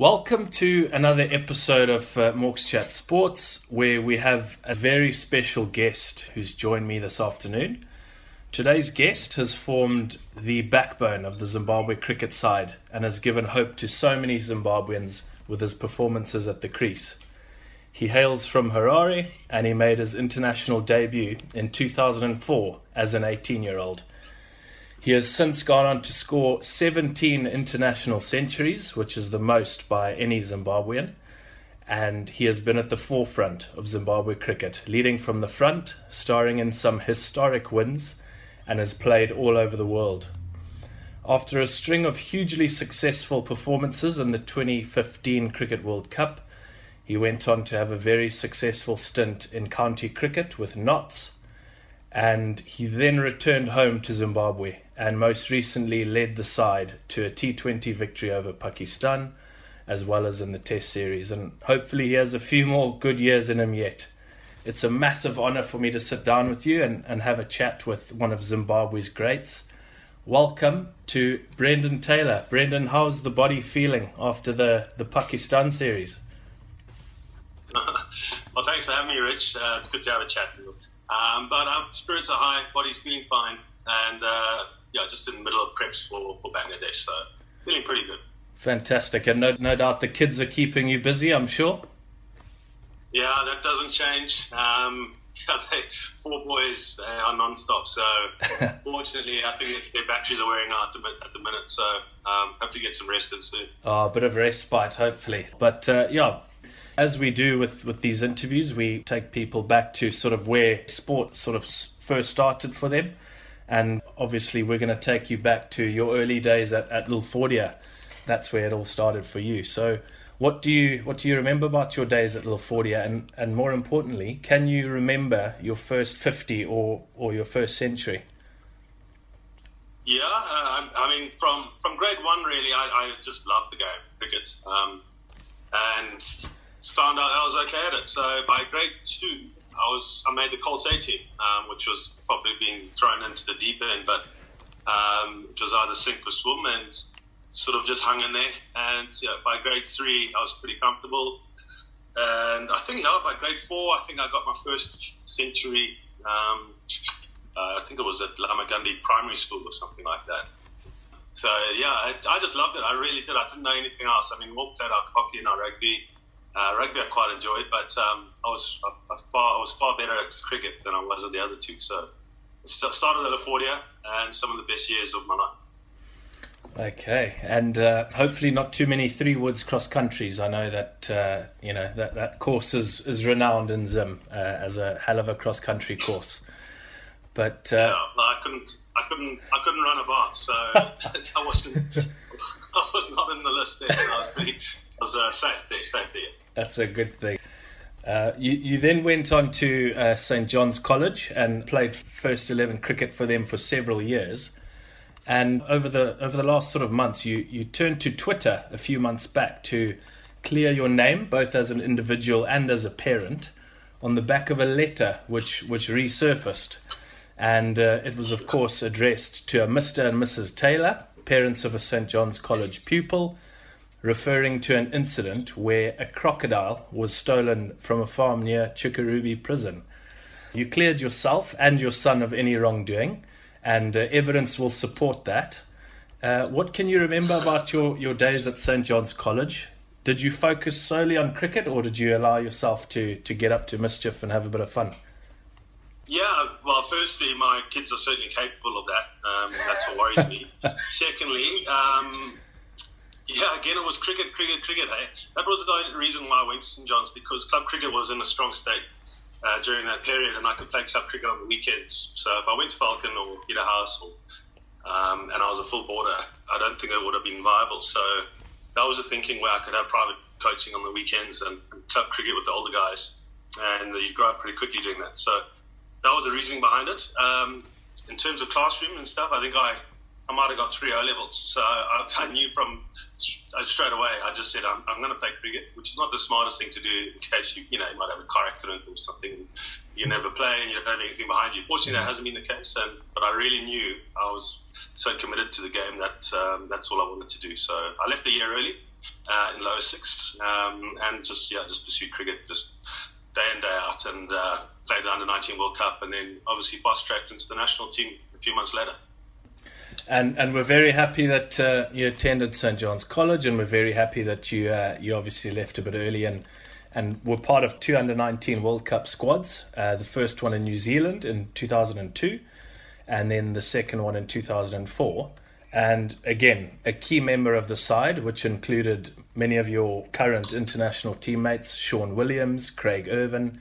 Welcome to another episode of uh, Morks Chat Sports, where we have a very special guest who's joined me this afternoon. Today's guest has formed the backbone of the Zimbabwe cricket side and has given hope to so many Zimbabweans with his performances at the crease. He hails from Harare and he made his international debut in 2004 as an 18 year old. He has since gone on to score 17 international centuries, which is the most by any Zimbabwean. And he has been at the forefront of Zimbabwe cricket, leading from the front, starring in some historic wins, and has played all over the world. After a string of hugely successful performances in the 2015 Cricket World Cup, he went on to have a very successful stint in county cricket with Notts, and he then returned home to Zimbabwe and most recently led the side to a T20 victory over Pakistan, as well as in the Test series. And hopefully, he has a few more good years in him yet. It's a massive honour for me to sit down with you and, and have a chat with one of Zimbabwe's greats. Welcome to Brendan Taylor. Brendan, how's the body feeling after the, the Pakistan series? well, thanks for having me, Rich. Uh, it's good to have a chat. With you. Um, but our spirits are high, body's feeling fine, and uh, yeah, just in the middle of preps for, for Bangladesh. So feeling pretty good. Fantastic. And no, no doubt the kids are keeping you busy, I'm sure. Yeah, that doesn't change. Um, they, four boys uh, are non-stop. So fortunately, I think their batteries are wearing out at the minute. So um, have to get some rest in soon. Oh, a bit of respite, hopefully. But uh, yeah, as we do with, with these interviews, we take people back to sort of where sport sort of first started for them. And obviously, we're going to take you back to your early days at, at Lilfordia. That's where it all started for you. So, what do you what do you remember about your days at Lilfordia? And and more importantly, can you remember your first fifty or or your first century? Yeah, uh, I mean, from from grade one, really, I, I just loved the game cricket, um, and found out I was okay at it. So by grade two, I was I made the Colts A team, um, which was probably being thrown into the deep end, but um, it was either sink or swim, and sort of just hung in there. And yeah, by grade three, I was pretty comfortable. And I think by grade four, I think I got my first century. Um, uh, I think it was at Lomagundi Primary School or something like that. So yeah, I, I, just loved it. I really did. I didn't know anything else. I mean, we played our hockey and our rugby. Uh, rugby I quite enjoyed, but um, I was I, I far I was far better at cricket than I was at the other two. So I started at Lilfordia and some of the best years of my life. Okay, and uh, hopefully not too many three woods cross countries. I know that uh, you know that, that course is, is renowned in Zim uh, as a hell of a cross country course. But uh, yeah, I couldn't, I couldn't, I couldn't run a bath, so I wasn't, I was not in the list there. I was pretty, I was uh, safe there, safe there. That's a good thing. Uh, you, you then went on to uh, St John's College and played first eleven cricket for them for several years. And over the over the last sort of months, you you turned to Twitter a few months back to clear your name, both as an individual and as a parent, on the back of a letter which which resurfaced, and uh, it was of course addressed to a Mr. and Mrs. Taylor, parents of a St John's College pupil referring to an incident where a crocodile was stolen from a farm near Chikurubi prison. You cleared yourself and your son of any wrongdoing, and uh, evidence will support that. Uh, what can you remember about your, your days at St. John's College? Did you focus solely on cricket, or did you allow yourself to, to get up to mischief and have a bit of fun? Yeah, well, firstly, my kids are certainly capable of that. Um, that's what worries me. Secondly, um, yeah, again, it was cricket, cricket, cricket. Hey, that was the reason why I went to St John's because club cricket was in a strong state uh, during that period, and I could play club cricket on the weekends. So if I went to Falcon or Peterhouse, or um, and I was a full boarder, I don't think it would have been viable. So that was the thinking where I could have private coaching on the weekends and, and club cricket with the older guys, and you grow up pretty quickly doing that. So that was the reasoning behind it. Um, in terms of classroom and stuff, I think I I might have got three O levels. So I, I knew from straight away. I just said I'm, I'm going to play cricket, which is not the smartest thing to do in case you you know you might have a car accident or something. You never play and you don't have anything behind you. Fortunately, that hasn't been the case. And but I really knew I was so committed to the game that um, that's all I wanted to do. So I left the year early uh, in lower six um, and just yeah just pursued cricket just day in day out and uh, played the under 19 World Cup and then obviously fast tracked into the national team a few months later. And and we're very happy that uh, you attended St John's College, and we're very happy that you uh, you obviously left a bit early and and were part of two under 19 World Cup squads. Uh, the first one in New Zealand in 2002, and then the second one in 2004. And again, a key member of the side, which included many of your current international teammates Sean Williams, Craig Ervine,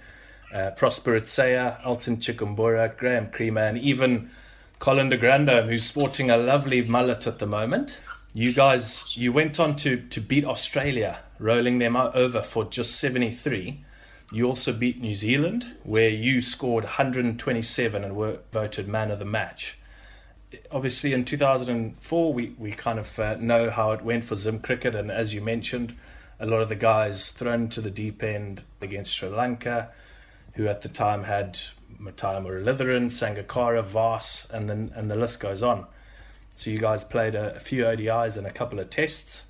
uh, Prosper Utseya, Elton Chigumbura, Graeme Cremer, and even Colin de Grandhomme, who's sporting a lovely mullet at the moment. You guys, you went on to, to beat Australia, rolling them over for just 73. You also beat New Zealand, where you scored 127 and were voted man of the match. Obviously, in 2004, we, we kind of uh, know how it went for Zim cricket, and as you mentioned, a lot of the guys thrown to the deep end against Sri Lanka, who at the time had Muttiah Muralitharan, Sangakkara, Vaas, and then and the list goes on. So you guys played a, a, few ODIs and a couple of tests.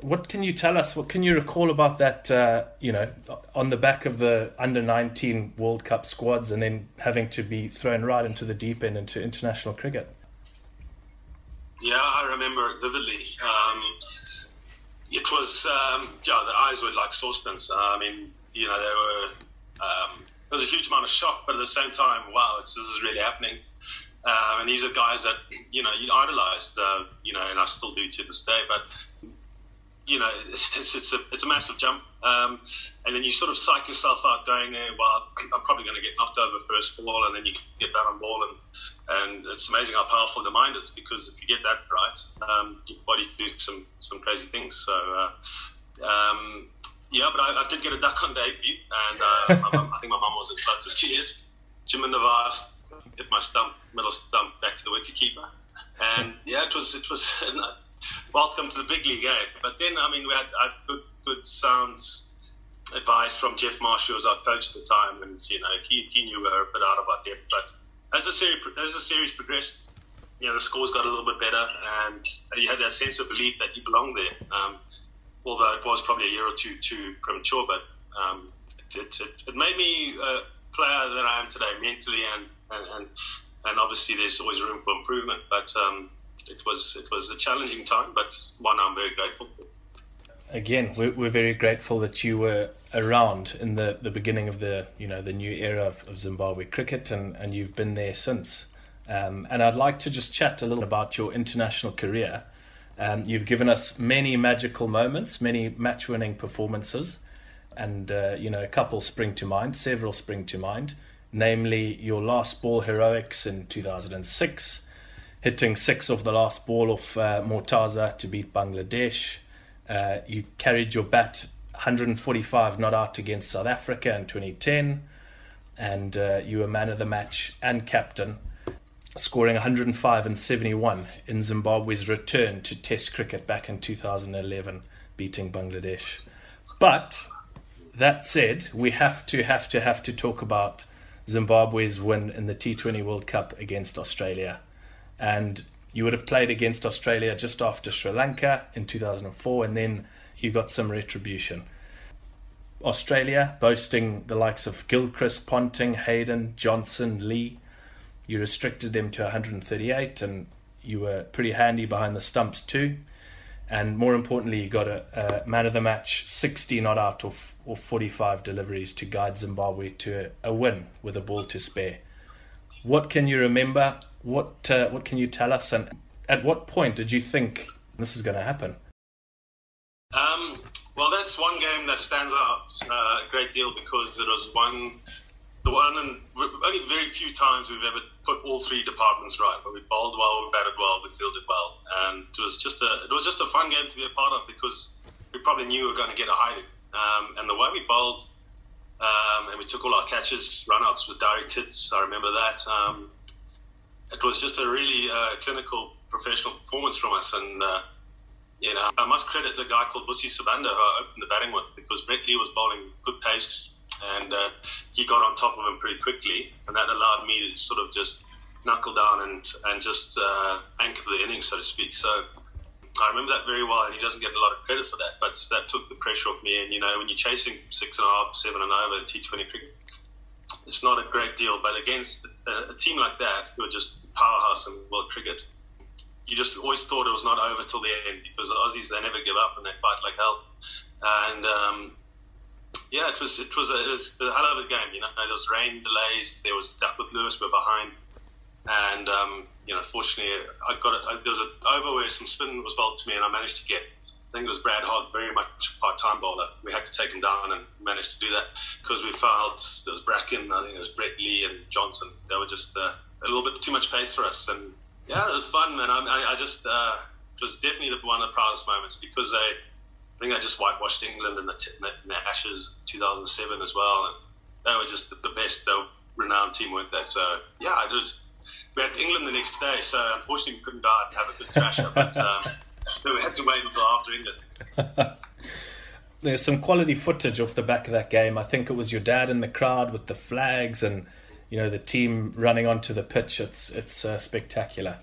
What can you tell us? What can you recall about that? Uh, you know, on the back of the under nineteen World Cup squads, and then having to be thrown right into the deep end into international cricket. Yeah, I remember it vividly. Um, it was um, yeah, the eyes were like saucepans. I mean, you know, they were. Um, there was a huge amount of shock, but at the same time, wow, this is really happening. Um, and these are guys that you know you idolized, uh, you know, and I still do to this day. But you know, it's, it's, it's a it's a massive jump, um, and then you sort of psych yourself out going there. Well, I'm probably going to get knocked over first ball, and then you get that on ball, and and it's amazing how powerful the mind is because if you get that right, um, your body can do some some crazy things. So. Uh, um, yeah, but I, I, did get a duck on debut, and uh, I think my mum was in floods of tears. Chaminda Vaas hit my stump, middle stump, back to the wicketkeeper, and yeah, it was it was welcome to the big league. Eh? But then, I mean, we had, had good good sounds advice from Geoff Marsh, who was our coach at the time, and you know he, he knew we were a bit out of our. But as the series as the series progressed, you know the scores got a little bit better, and you had that sense of belief that you belong there. Um, although it was probably a year or two too premature, but um, it, it, it, made me a player that I am today mentally and, and, and, and obviously there's always room for improvement, but um, it was it was a challenging time, but one I'm very grateful for. Again, we're, we're very grateful that you were around in the, the beginning of the you know the new era of, of Zimbabwe cricket, and, and you've been there since. Um, and I'd like to just chat a little about your international career. Um, you've given us many magical moments, many match winning performances, and uh, you know, a couple spring to mind, several spring to mind, namely your last ball heroics in 2006, hitting six of the last ball of uh, Mortaza to beat Bangladesh. Uh, you carried your bat 145 not out against South Africa in 2010, and uh, you were man of the match and captain scoring 105 and 71 in Zimbabwe's return to Test cricket back in 2011, beating Bangladesh. But that said, we have to have to have to talk about Zimbabwe's win in the T20 World Cup against Australia. And you would have played against Australia just after Sri Lanka in 2004, and then you got some retribution. Australia boasting the likes of Gilchrist, Ponting, Hayden, Johnson, Lee, you restricted them to 138, and you were pretty handy behind the stumps too. And more importantly, you got a, a man of the match 60 not out of or 45 deliveries to guide Zimbabwe to a, a, win with a ball to spare. What can you remember? What uh, what can you tell us? And at what point did you think this is going to happen? Um, well, that's one game that stands out uh, a great deal because it was one the one and only very few times we've ever put all three departments right. But we bowled well, we batted well, we fielded well, and it was just a it was just a fun game to be a part of because we probably knew we were going to get a hiding. Um, and the way we bowled, um, and we took all our catches, runouts with direct hits. I remember that. Um, it was just a really uh, clinical professional performance from us. And uh, you know, I must credit the guy called Vusi Sibanda who I opened the batting with because Brett Lee was bowling good pace and uh, he got on top of him pretty quickly, and that allowed me to sort of just knuckle down and and just uh, anchor the innings, so to speak. So I remember that very well, and he doesn't get a lot of credit for that, but that took the pressure off me. And you know, when you're chasing six and a half, seven and over in T20 cricket, it's not a great deal. But against a, a team like that, who are just powerhouse in world cricket, you just always thought it was not over till the end because the Aussies they never give up and they fight like hell. And um, yeah, it was it was a, it was a hell of a game. You know, there was rain delays. There was Duckworth Lewis were behind, and um, you know, fortunately, I got it. There was an over where some spin was bowled to me, and I managed to get. I think it was Brad Hogg, very much part-time bowler. We had to take him down and managed to do that because we felt there was Bracken, I think it was Brett Lee and Johnson. They were just uh, a little bit too much pace for us, and yeah, it was fun, man. I, I just uh, it was definitely one of the proudest moments because they I think I just whitewashed England in the, in the Ashes 2007 as well, and they were just the best. They were renowned team, weren't they? So yeah, it was. We had England the next day, so unfortunately we couldn't go out and have a good thrasher, but um, so we had to wait until after England. There's some quality footage off the back of that game. I think it was your dad in the crowd with the flags and you know the team running onto the pitch. It's it's uh, spectacular.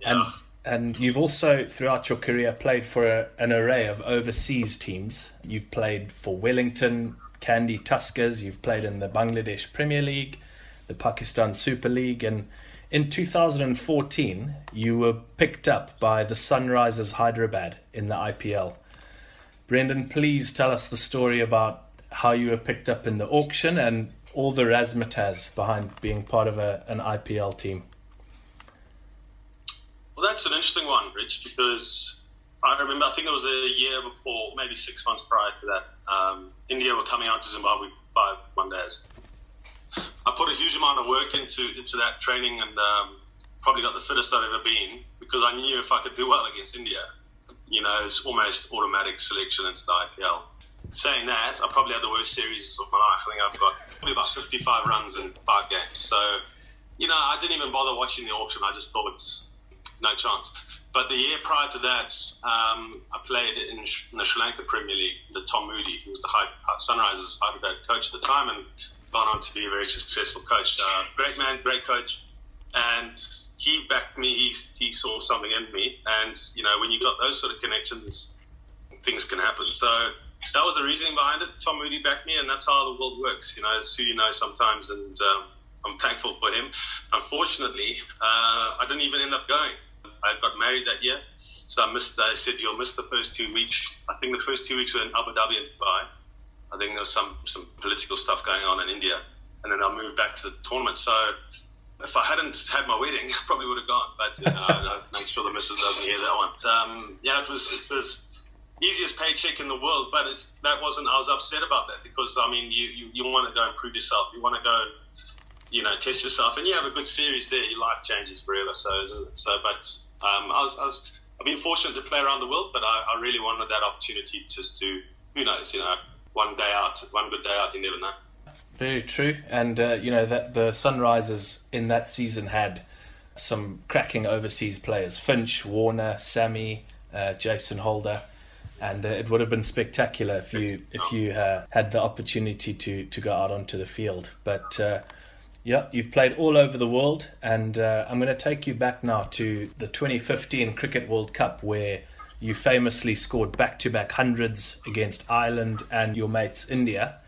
Yeah. And and you've also, throughout your career, played for a, an array of overseas teams. You've played for Wellington, Kandy Tuskers, you've played in the Bangladesh Premier League, the Pakistan Super League, and in 2014, you were picked up by the Sunrisers Hyderabad in the IPL. Brendan, please tell us the story about how you were picked up in the auction and all the razzmatazz behind being part of a, an IPL team. Well, that's an interesting one, Rich, because I remember, I think it was a year before, maybe six months prior to that, um, India were coming out to Zimbabwe by one days. I put a huge amount of work into into that training and um, probably got the fittest I've ever been because I knew if I could do well against India, you know, it's almost automatic selection into the IPL. Saying that, I probably had the worst series of my life. I think I've got probably about 55 runs in five games. So, you know, I didn't even bother watching the auction. I just thought no chance. But the year prior to that, um, I played in, in, the Sri Lanka Premier League under Tom Moody, who was the high, Sunrisers Hyderabad coach at the time, and gone on to be a very successful coach. Uh, great man, great coach, and he backed me. He, he saw something in me, and you know when you got those sort of connections, things can happen. So that was the reasoning behind it. Tom Moody backed me, and that's how the world works. You know, it's who you know sometimes, and um, I'm thankful for him. Unfortunately, uh, I didn't even end up going. I got married that year, so I missed. I said you'll miss the first two weeks. I think the first two weeks were in Abu Dhabi and Dubai. I think there was some some political stuff going on in India, and then I moved back to the tournament. So if I hadn't had my wedding, I probably would have gone. But you know, I make sure the missus doesn't hear that one. Um, yeah, it was it was easiest paycheck in the world, but that wasn't. I was upset about that because I mean, you you, you want to go and prove yourself. You want to go you know, test yourself, and you have a good series there. Your life changes forever. So, so, but um, I was, I was, I've been fortunate to play around the world, but I, I really wanted that opportunity just to, who knows, you know, one day out, one good day out, you never know. Very true, and uh, you know that the Sunrisers in that season had some cracking overseas players: Finch, Warner, Sammy, uh, Jason Holder, and uh, it would have been spectacular if you if you uh, had the opportunity to to go out onto the field. But uh, yeah, you've played all over the world, and uh, I'm going to take you back now to the 2015 Cricket World Cup, where you famously scored back to back hundreds against Ireland and your mates India.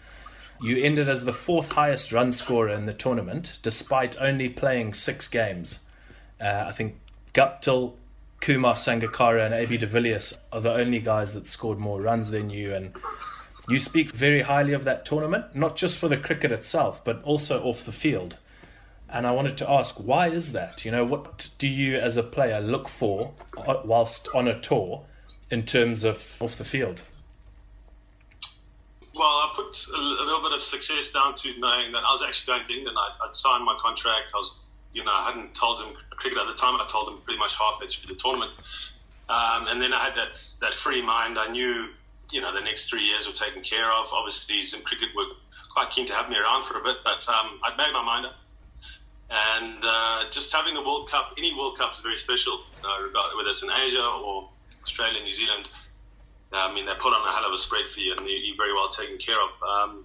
You ended as the fourth highest run scorer in the tournament, despite only playing six games. Uh, I think Guptill, Kumar Sangakkara, and AB de Villiers are the only guys that scored more runs than you, and you speak very highly of that tournament, not just for the cricket itself, but also off the field. And I wanted to ask, why is that? You know, what do you as a player look for uh, whilst on a tour in terms of off the field? Well, I put a little bit of success down to knowing that I was actually going to England. I'd, I'd signed my contract. I was, you know, I hadn't told them cricket at the time. I told them pretty much halfway through the tournament. Um, and then I had that, that free mind. I knew you know, the next three years were taken care of. Obviously, Zim Cricket were quite keen to have me around for a bit, but um, I'd made my mind up. and uh, just having the World Cup, any World Cup is very special, uh, whether it's in Asia or Australia, New Zealand. I mean, they put on a hell of a spread for you, and you're very well taken care of. Um,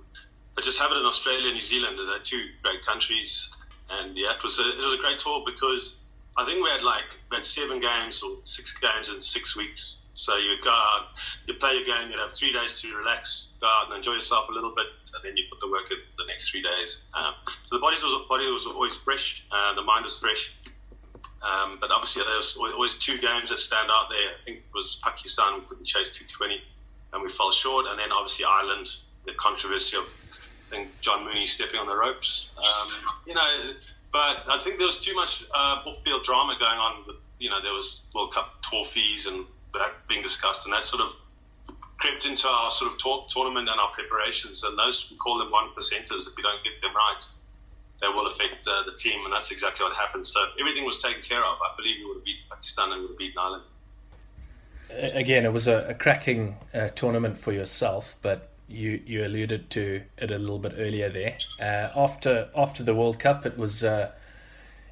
but just having it in Australia, New Zealand, they're two great countries, and yeah, it was a, it was a great tour because I think we had like had seven games or six games in six weeks. So you go out, you play your game, you have three days to relax, go out and enjoy yourself a little bit, and then you put the work in the next three days. Um, so the body was body was always fresh, uh, the mind was fresh. Um, but obviously there was always two games that stand out there. I think it was Pakistan we couldn't chase 220, and we fell short. And then obviously Ireland, the controversy of I think John Mooney stepping on the ropes. Um, you know, but I think there was too much uh, off-field drama going on. With, you know, there was World Cup fees and being discussed, and that sort of crept into our sort of tournament and our preparations. And those we call them one percenters. If we don't get them right, they will affect the, the team, and that's exactly what happened. So everything was taken care of. I believe we would have beaten Pakistan and we would have beaten Ireland. Again, it was a, a cracking uh, tournament for yourself, but you you alluded to it a little bit earlier there. Uh, after after the World Cup, it was uh,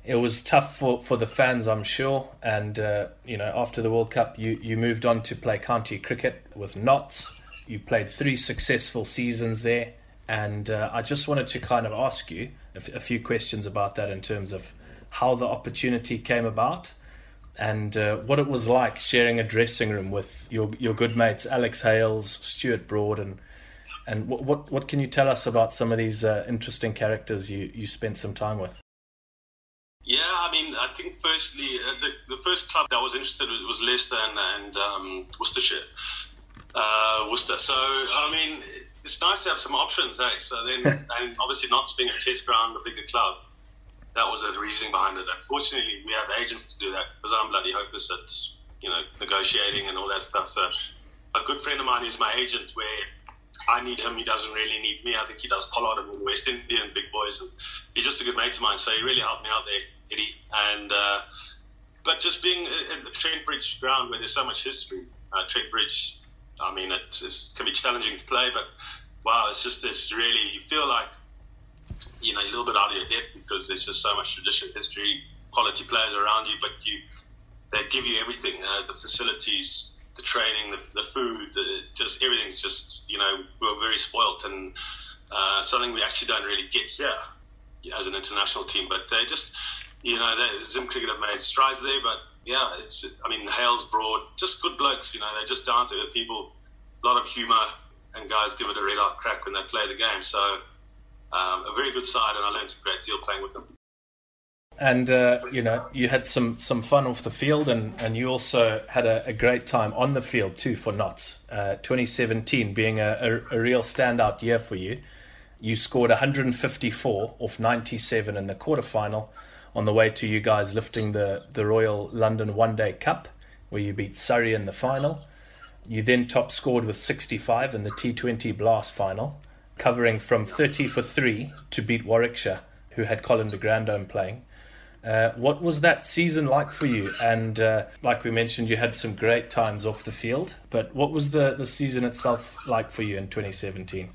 it was tough for, for the fans, I'm sure. And uh, you know, after the World Cup, you you moved on to play county cricket with Notts. You played three successful seasons there, and uh, I just wanted to kind of ask you a, f- a few questions about that in terms of how the opportunity came about and uh, what it was like sharing a dressing room with your your good mates Alex Hales, Stuart Broad, and and what what, what can you tell us about some of these uh, interesting characters you, you spent some time with? Yeah, I mean, I think firstly, uh, the, the first club that was interested was Leicester and, and um, Worcestershire. Uh, Worcester. So, I mean, it's nice to have some options, eh? So then, and obviously not being a test ground, a bigger club, that was the reasoning behind it. Unfortunately, we have agents to do that because I'm bloody hopeless at, you know, negotiating and all that stuff. So, a good friend of mine is my agent where I need him. He doesn't really need me. I think he does Pollard and West Indian big boys, and he's just a good mate of mine. So he really helped me out there, Eddie. And uh, but just being in the Trent Bridge ground where there's so much history, uh, Trent Bridge. I mean, it, it can be challenging to play, but wow, it's just this really. You feel like you know a little bit out of your depth because there's just so much tradition, history, quality players around you, but you they give you everything, uh, the facilities, the training, the, the food, the, just everything's just you know we're very spoilt and uh, something we actually don't really get here as an international team. But they just you know they, Zim Cricket have made strides there, but yeah, it's I mean Hales Broad, just good blokes. You know they're just down to earth people, a lot of humour, and guys give it a red hot crack when they play the game. So um, a very good side, and I learned a great deal playing with them and uh, you know you had some some fun off the field and and you also had a, a great time on the field too for Notts uh, 2017 being a, a, a, real standout year for you you scored 154 off 97 in the quarterfinal on the way to you guys lifting the the Royal London One Day Cup where you beat Surrey in the final you then top scored with 65 in the T20 Blast final covering from 30 for 3 to beat Warwickshire who had Colin de Grandhomme playing uh, what was that season like for you? And uh, like we mentioned, you had some great times off the field. But what was the, the season itself like for you in 2017?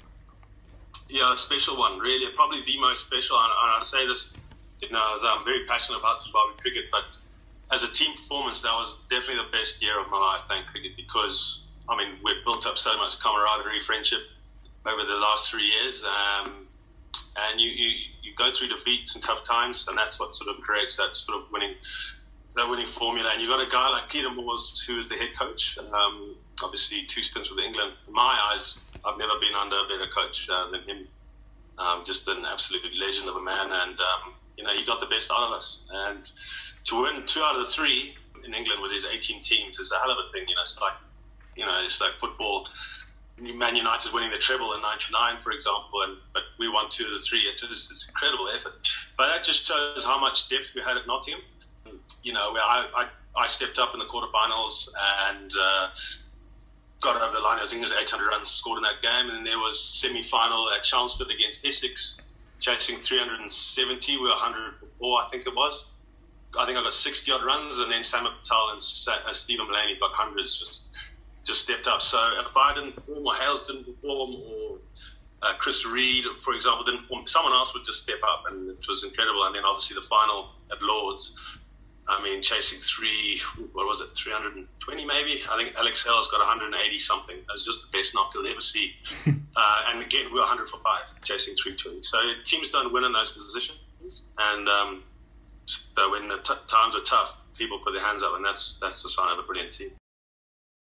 Yeah, a special one, really. Probably the most special. And I say this, you know, as I'm very passionate about Zimbabwe cricket, but as a team performance, that was definitely the best year of my life playing cricket because, I mean, we've built up so much camaraderie, friendship over the last three years. Um, and you, you, you go through defeats and tough times, and that's what sort of creates that sort of winning that winning formula. And you've got a guy like Peter Moores, who is the head coach. Um, obviously, two stints with England. In my eyes, I've never been under a better coach uh, than him. Um, just an absolute legend of a man, and um, you know he got the best out of us. And to win two out of the three in England with his 18 teams is a hell of a thing. You know, it's like you know it's like football Man United winning the treble in '99, for example, and but we won two of the three. It was this incredible effort. But that just shows how much depth we had at Nottingham. You know, I, I, I stepped up in the quarterfinals and uh, got over the line. I think it was 800 runs scored in that game, and there was semi-final at Chelmsford against Essex, chasing 370. We were 104, I think it was. I think I got 60 odd runs, and then Samit Patel and Steven Mullaney got hundreds. Just just stepped up. So if I didn't perform or Hales didn't perform or Uh, Chris Read, for example, didn't. perform, Someone else would just step up, and it was incredible. And then obviously the final at Lords. I mean, chasing three, what was it, 320 maybe? I think Alex Hales got 180 something. That was just the best knock you'll ever see. uh, and again, we are 100 for five, chasing 320. So teams don't win in those positions. And um, so when the t- times are tough, people put their hands up, and that's that's the sign of a brilliant team.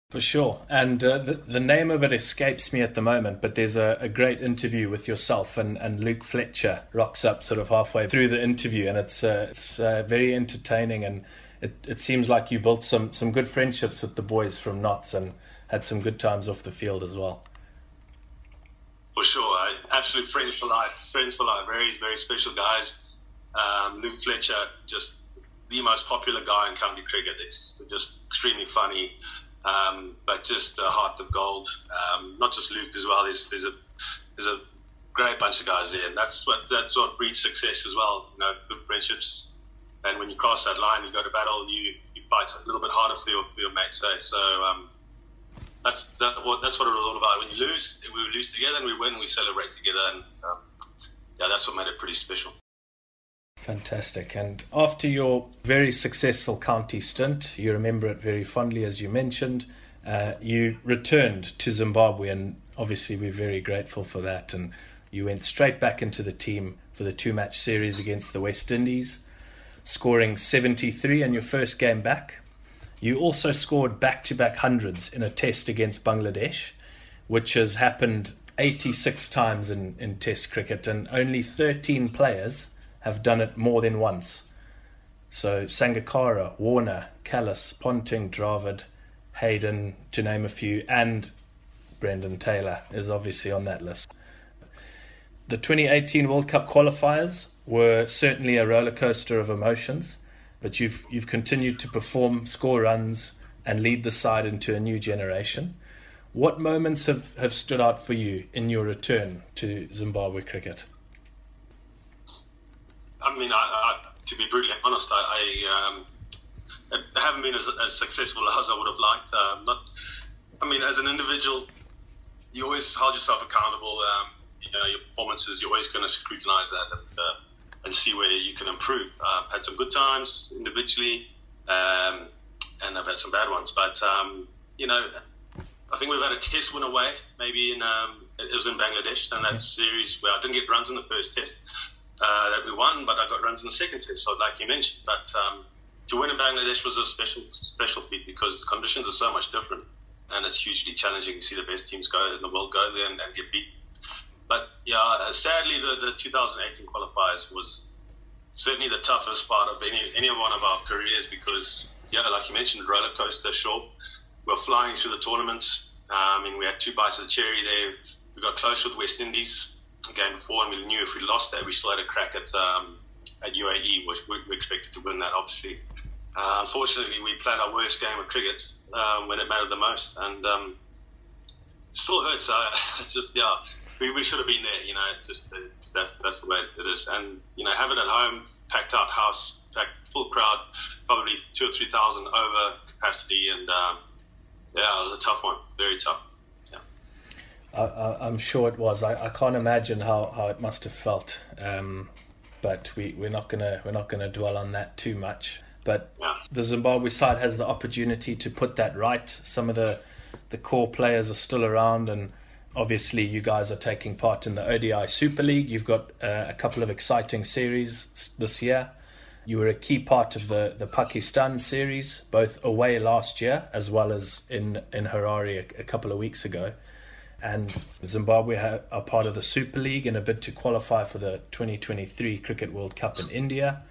For sure. And uh, the, the name of it escapes me at the moment, but there's a, a, great interview with yourself and, and Luke Fletcher rocks up sort of halfway through the interview, and it's, uh, it's uh, very entertaining. And it, it seems like you built some, some good friendships with the boys from Notts and had some good times off the field as well. For sure. Absolute friends for life. Friends for life. Very, very special guys. Um, Luke Fletcher, just the most popular guy in county cricket. It's just extremely funny um, but just a heart of gold. Um, not just Luke as well. There's there's a there's a great bunch of guys there, and that's what that's what breeds success as well. You know, good friendships. And when you cross that line, you go to battle. You you fight a little bit harder for your for your mates. So, so um, that's that, what that's what it was all about. When you lose, we lose together, and we win, we celebrate together, and um, yeah, that's what made it pretty special. Fantastic. And after your very successful county stint, you remember it very fondly, as you mentioned, uh, you returned to Zimbabwe, and obviously we're very grateful for that. And you went straight back into the team for the two match series against the West Indies, scoring 73 in your first game back. You also scored back to back hundreds in a test against Bangladesh, which has happened 86 times in, in test cricket, and only 13 players have done it more than once. So Sangakkara, Warner, Kallis, Ponting, Dravid, Hayden, to name a few, and Brendan Taylor is obviously on that list. The 2018 World Cup qualifiers were certainly a roller coaster of emotions, but you've you've continued to perform, score runs, and lead the side into a new generation. What moments have, have stood out for you in your return to Zimbabwe cricket? I mean, I, I, to be brutally honest, I, I, um, I haven't been as, as, successful as I would have liked. Um, not, I mean, as an individual, you always hold yourself accountable. Um, you know, your performances, you're always going to scrutinize that and, uh, and, see where you can improve. Uh, I've had some good times individually, um, and I've had some bad ones. But um, you know, I think we've had a test win away, maybe in um, it was in Bangladesh, and that series where I didn't get runs in the first test uh, that we won, but I got runs in the second test. So, like you mentioned, but um, to win in Bangladesh was a special special feat because the conditions are so much different, and it's hugely challenging. to see the best teams go in the world go there and, and get beat. But yeah, uh, sadly, the, the 2018 qualifiers was certainly the toughest part of any any one of our careers because yeah, like you mentioned, roller coaster. We we're flying through the tournament. Um, I mean, we had two bites of the cherry there. We got close with West Indies game before, and we knew if we lost that, we still had a crack at um, at UAE, which we, we, expected to win that, obviously. Uh, unfortunately, we played our worst game of cricket um, when it mattered the most, and um, still hurts. Uh, it's just yeah, we, we should have been there. You know, it's just it's, that's that's the way it is, and you know, have it at home, packed out house, packed full crowd, probably two or three thousand over capacity, and um, yeah, it was a tough one, very tough. I, am sure it was. I, I can't imagine how, how it must have felt. Um, but we, we're not gonna we're not gonna dwell on that too much. But the Zimbabwe side has the opportunity to put that right. Some of the the core players are still around, and obviously you guys are taking part in the ODI Super League. You've got uh, a couple of exciting series this year. You were a key part of the, the Pakistan series, both away last year as well as in, in Harare a, a couple of weeks ago and Zimbabwe are part of the Super League in a bid to qualify for the 2023 Cricket World Cup in India.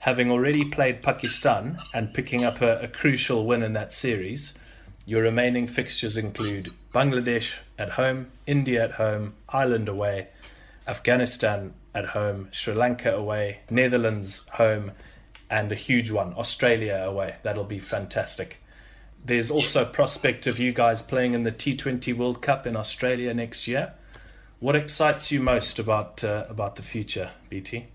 Having already played Pakistan and picking up a, a crucial win in that series, your remaining fixtures include Bangladesh at home, India at home, Ireland away, Afghanistan at home, Sri Lanka away, Netherlands home, and a huge one, Australia away. That'll be fantastic. There's also prospect of you guys playing in the T20 World Cup in Australia next year. What excites you most about uh, about the future, BT?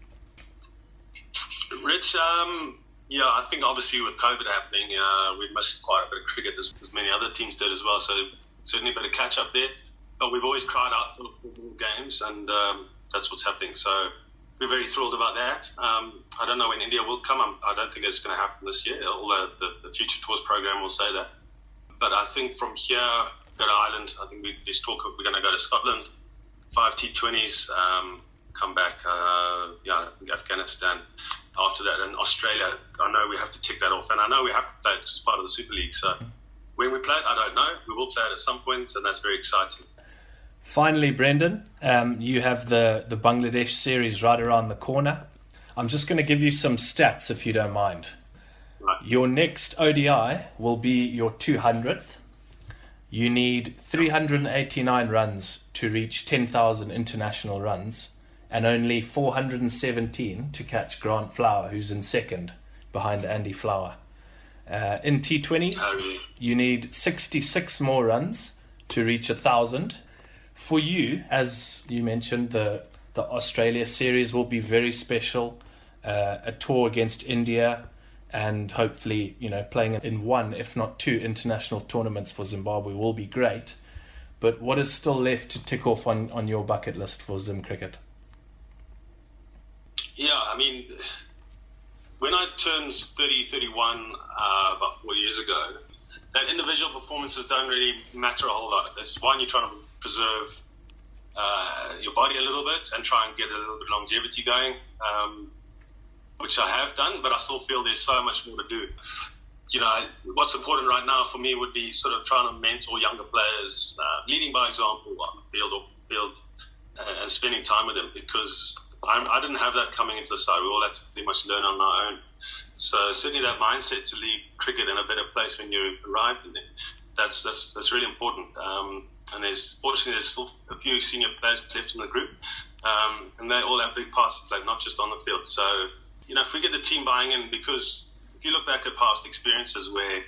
Rich, um, yeah, I think obviously with COVID happening, uh, we missed quite a bit of cricket as, as, many other teams did as well. So certainly a bit of catch up there. but we've always cried out for, games, and um, that's what's happening. So we're very thrilled about that. Um, I don't know when India will come. I'm, I do not think it's going to happen this year, although the, the Future Tours program will say that. But I think from here, go to Ireland. I think we, talk. We're going to go to Scotland, five T20s, um, come back. Uh, yeah, I think Afghanistan. After that, and Australia. I know we have to tick that off, and I know we have to play it as part of the Super League. So when we play it, I don't know. We will play it at some point, and that's very exciting. Finally, Brendan, um, you have the, the Bangladesh series right around the corner. I'm just going to give you some stats if you don't mind. Right. Your next ODI will be your 200th. You need 389 runs to reach 10,000 international runs and only 417 to catch Grant Flower, who's in second behind Andy Flower. Uh, in T20s, you need 66 more runs to reach a 1,000 for you, as you mentioned, the the Australia series will be very special. Uh, a tour against India, and hopefully, you know, playing in one, if not two, international tournaments for Zimbabwe will be great. But what is still left to tick off on, on your bucket list for Zim cricket? Yeah, I mean, when I turned 30, 31 uh, about four years ago, that individual performances don't really matter a whole lot. It's one, you're trying to preserve uh, your body a little bit and try and get a little bit of longevity going, um, which I have done, but I still feel there's so much more to do. You know, what's important right now for me would be sort of trying to mentor younger players, uh, leading by example on the field or field, uh, and spending time with them because I'm, I did not have that coming into the side. We all had to pretty much learn on our own. So certainly that mindset to leave cricket in a better place when you arrive in it, that's that's that's really important. Um, and there's fortunately there's still a few senior players left in the group, um, and they all have big parts to play, not just on the field. So you know, if we get the team buying in, because if you look back at past experiences where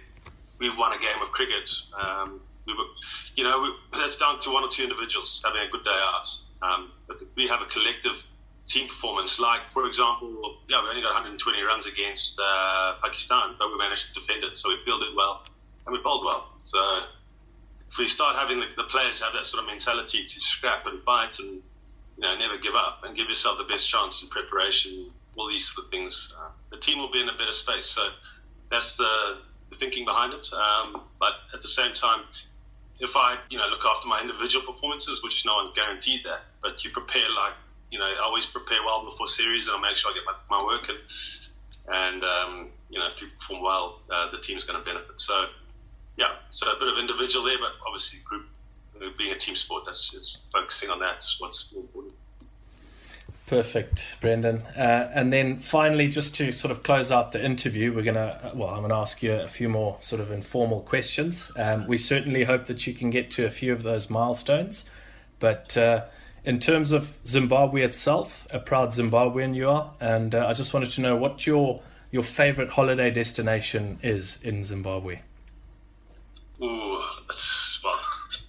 we've won a game of cricket, um, we've, you know, we, that's down to one or two individuals having a good day out. Um, but we have a collective team performance. Like, for example, yeah, we only got 120 runs against uh, Pakistan, but we managed to defend it. So we fielded well and we bowled well. So if we start having the, the, players have that sort of mentality to scrap and fight and you know never give up and give yourself the best chance in preparation, all these sort of things, uh, the team will be in a better space. So that's the, the thinking behind it. Um, but at the same time, if I you know look after my individual performances, which no one's guaranteed that, but you prepare like you know I always prepare well before series and I make sure I get my, my work in. And um, you know, if you perform well, uh, the team's going to benefit. So yeah, so a bit of individual there, but obviously group uh, being a team sport, that's it's focusing on that's what's important. Perfect, Brendan. Uh, and then finally, just to sort of close out the interview, we're going to, well, I'm going to ask you a few more sort of informal questions. Um, we certainly hope that you can get to a few of those milestones. But uh, in terms of Zimbabwe itself, a proud Zimbabwean you are. And uh, I just wanted to know what your, your favorite holiday destination is in Zimbabwe. Ooh, it's, well,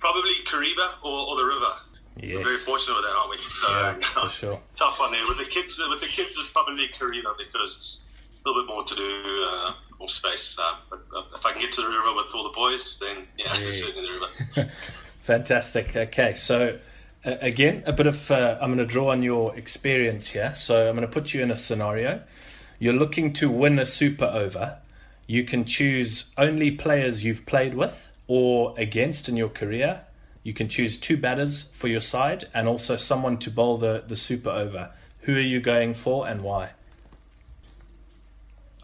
probably Kariba or, or the river. Yes. We're very fortunate with that, aren't we? So, yeah, for sure. Tough one there. With the kids, with the kids, it's probably Kariba because it's a little bit more to do, uh, more space. Uh, but uh, if I can get to the river with all the boys, then yeah, yeah. certainly the river. Fantastic. Okay, so uh, again, a bit of uh, I'm going to draw on your experience here. So I'm going to put you in a scenario. You're looking to win a super over you can choose only players you've played with or against in your career. You can choose two batters for your side and also someone to bowl the, the super over. Who are you going for and why?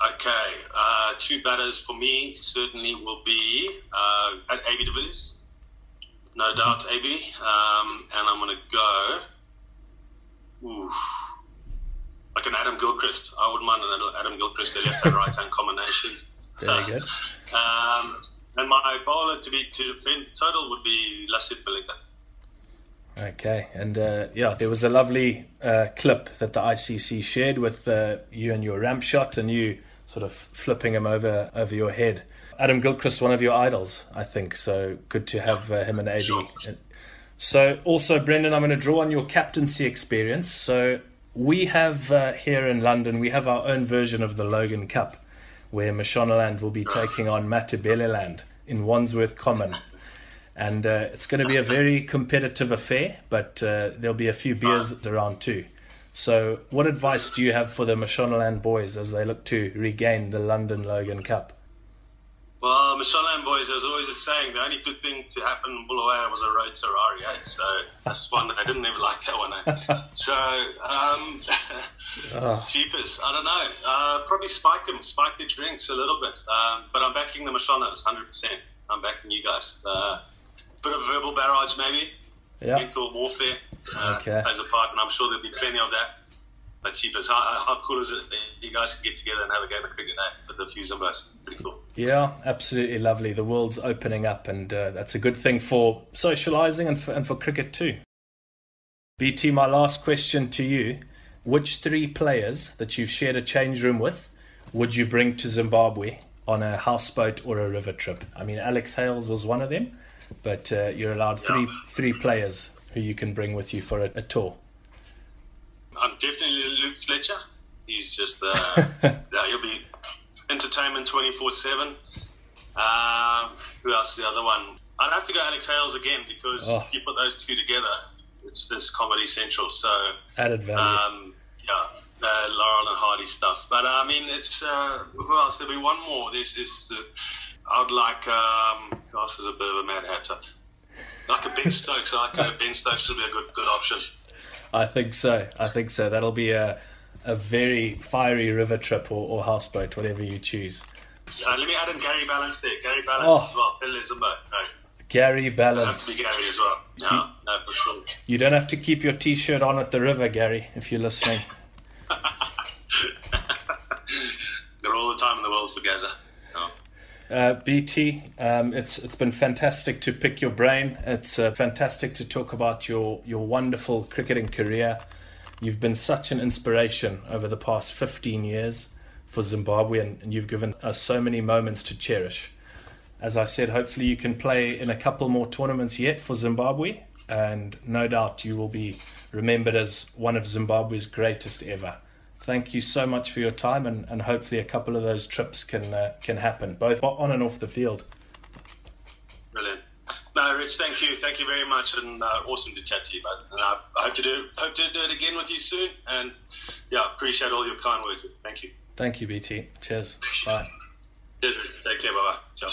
Okay, uh, two batters for me certainly will be uh, at AB de Villiers. No mm-hmm. doubt, AB. Um, and I'm going to go. Ooh, like an Adam Gilchrist. I wouldn't mind an Adam Gilchrist, a left and right hand combination. Very good. um, and my bowler to be to defend total would be Lasith Malinga. Okay, and uh, yeah, there was a lovely uh, clip that the ICC shared with uh, you and your ramp shot, and you sort of flipping him over over your head. Adam Gilchrist, one of your idols, I think. So good to have uh, him and AB. Sure. So also, Brendan, I'm going to draw on your captaincy experience. So we have uh, here in London, we have our own version of the Logan Cup where Mashonaland will be taking on Matabeleland in Wandsworth Common. And uh, it's going to be a very competitive affair, but uh, there'll be a few beers around too. So, what advice do you have for the Mashonaland boys as they look to regain the London Logan Cup? Well, Mashonaland boys, there's always a saying, the only good thing to happen in Bulawayo was a road to Rari, eh? So that's one, I didn't even like that one, eh? So, um, oh. cheapest, I don't know. Uh, probably spike them, spike their drinks a little bit. Um, but I'm backing the Mashonas, 100%. I'm backing you guys. Uh, bit of verbal barrage, maybe. Yeah. Mental warfare uh, okay. plays a part, and I'm sure there'll be plenty of that. How, how cool is it that you guys can get together and have a game of cricket now with the few Zimbos? Pretty cool. Yeah, absolutely lovely. The world's opening up, and uh, that's a good thing for socialising and for, and for cricket too. BT, my last question to you. Which three players that you've shared a change room with would you bring to Zimbabwe on a houseboat or a river trip? I mean, Alex Hales was one of them, but uh, you're allowed three yeah. three players who you can bring with you for a, a tour. I'm definitely Luke Fletcher. He's just uh, yeah, he'll be entertainment 24 7. Um, who else is the other one? I'd have to go Alex Hales again because oh. if you put those two together, it's this Comedy Central. So added value. Um, yeah, uh, Laurel and Hardy stuff. But uh, I mean, it's uh, who else? There'll be one more. There's, there's, I'd like. Um, who else is a bit of a mad hatter? Like a Ben Stokes. I like Ben Stokes would be a good good option. I think so. I think so. That'll be a a very fiery river trip or, or houseboat, whatever you choose. Uh, let me add in Gary Ballance there. Gary Ballance oh. as well. Phil Zimbo. No. Gary Ballance. Have to be Gary as well. No, you, no, for sure. You don't have to keep your T-shirt on at the river, Gary, if you're listening. Got all the time in the world for Gaza. Uh, BT, um, it's it's been fantastic to pick your brain. It's uh, fantastic to talk about your your wonderful cricketing career. You've been such an inspiration over the past 15 years for Zimbabwe, and, and you've given us so many moments to cherish. As I said, hopefully you can play in a couple more tournaments yet for Zimbabwe, and no doubt you will be remembered as one of Zimbabwe's greatest ever. Thank you so much for your time, and, and hopefully a couple of those trips can uh, can happen, both on and off the field. Brilliant. No, Rich, thank you, thank you very much, and uh, awesome to chat to you. But I hope to do hope to do it again with you soon, and yeah, appreciate all your kind words. Thank you. Thank you, BT. Cheers. Bye. Cheers. Take care. Bye bye. Ciao.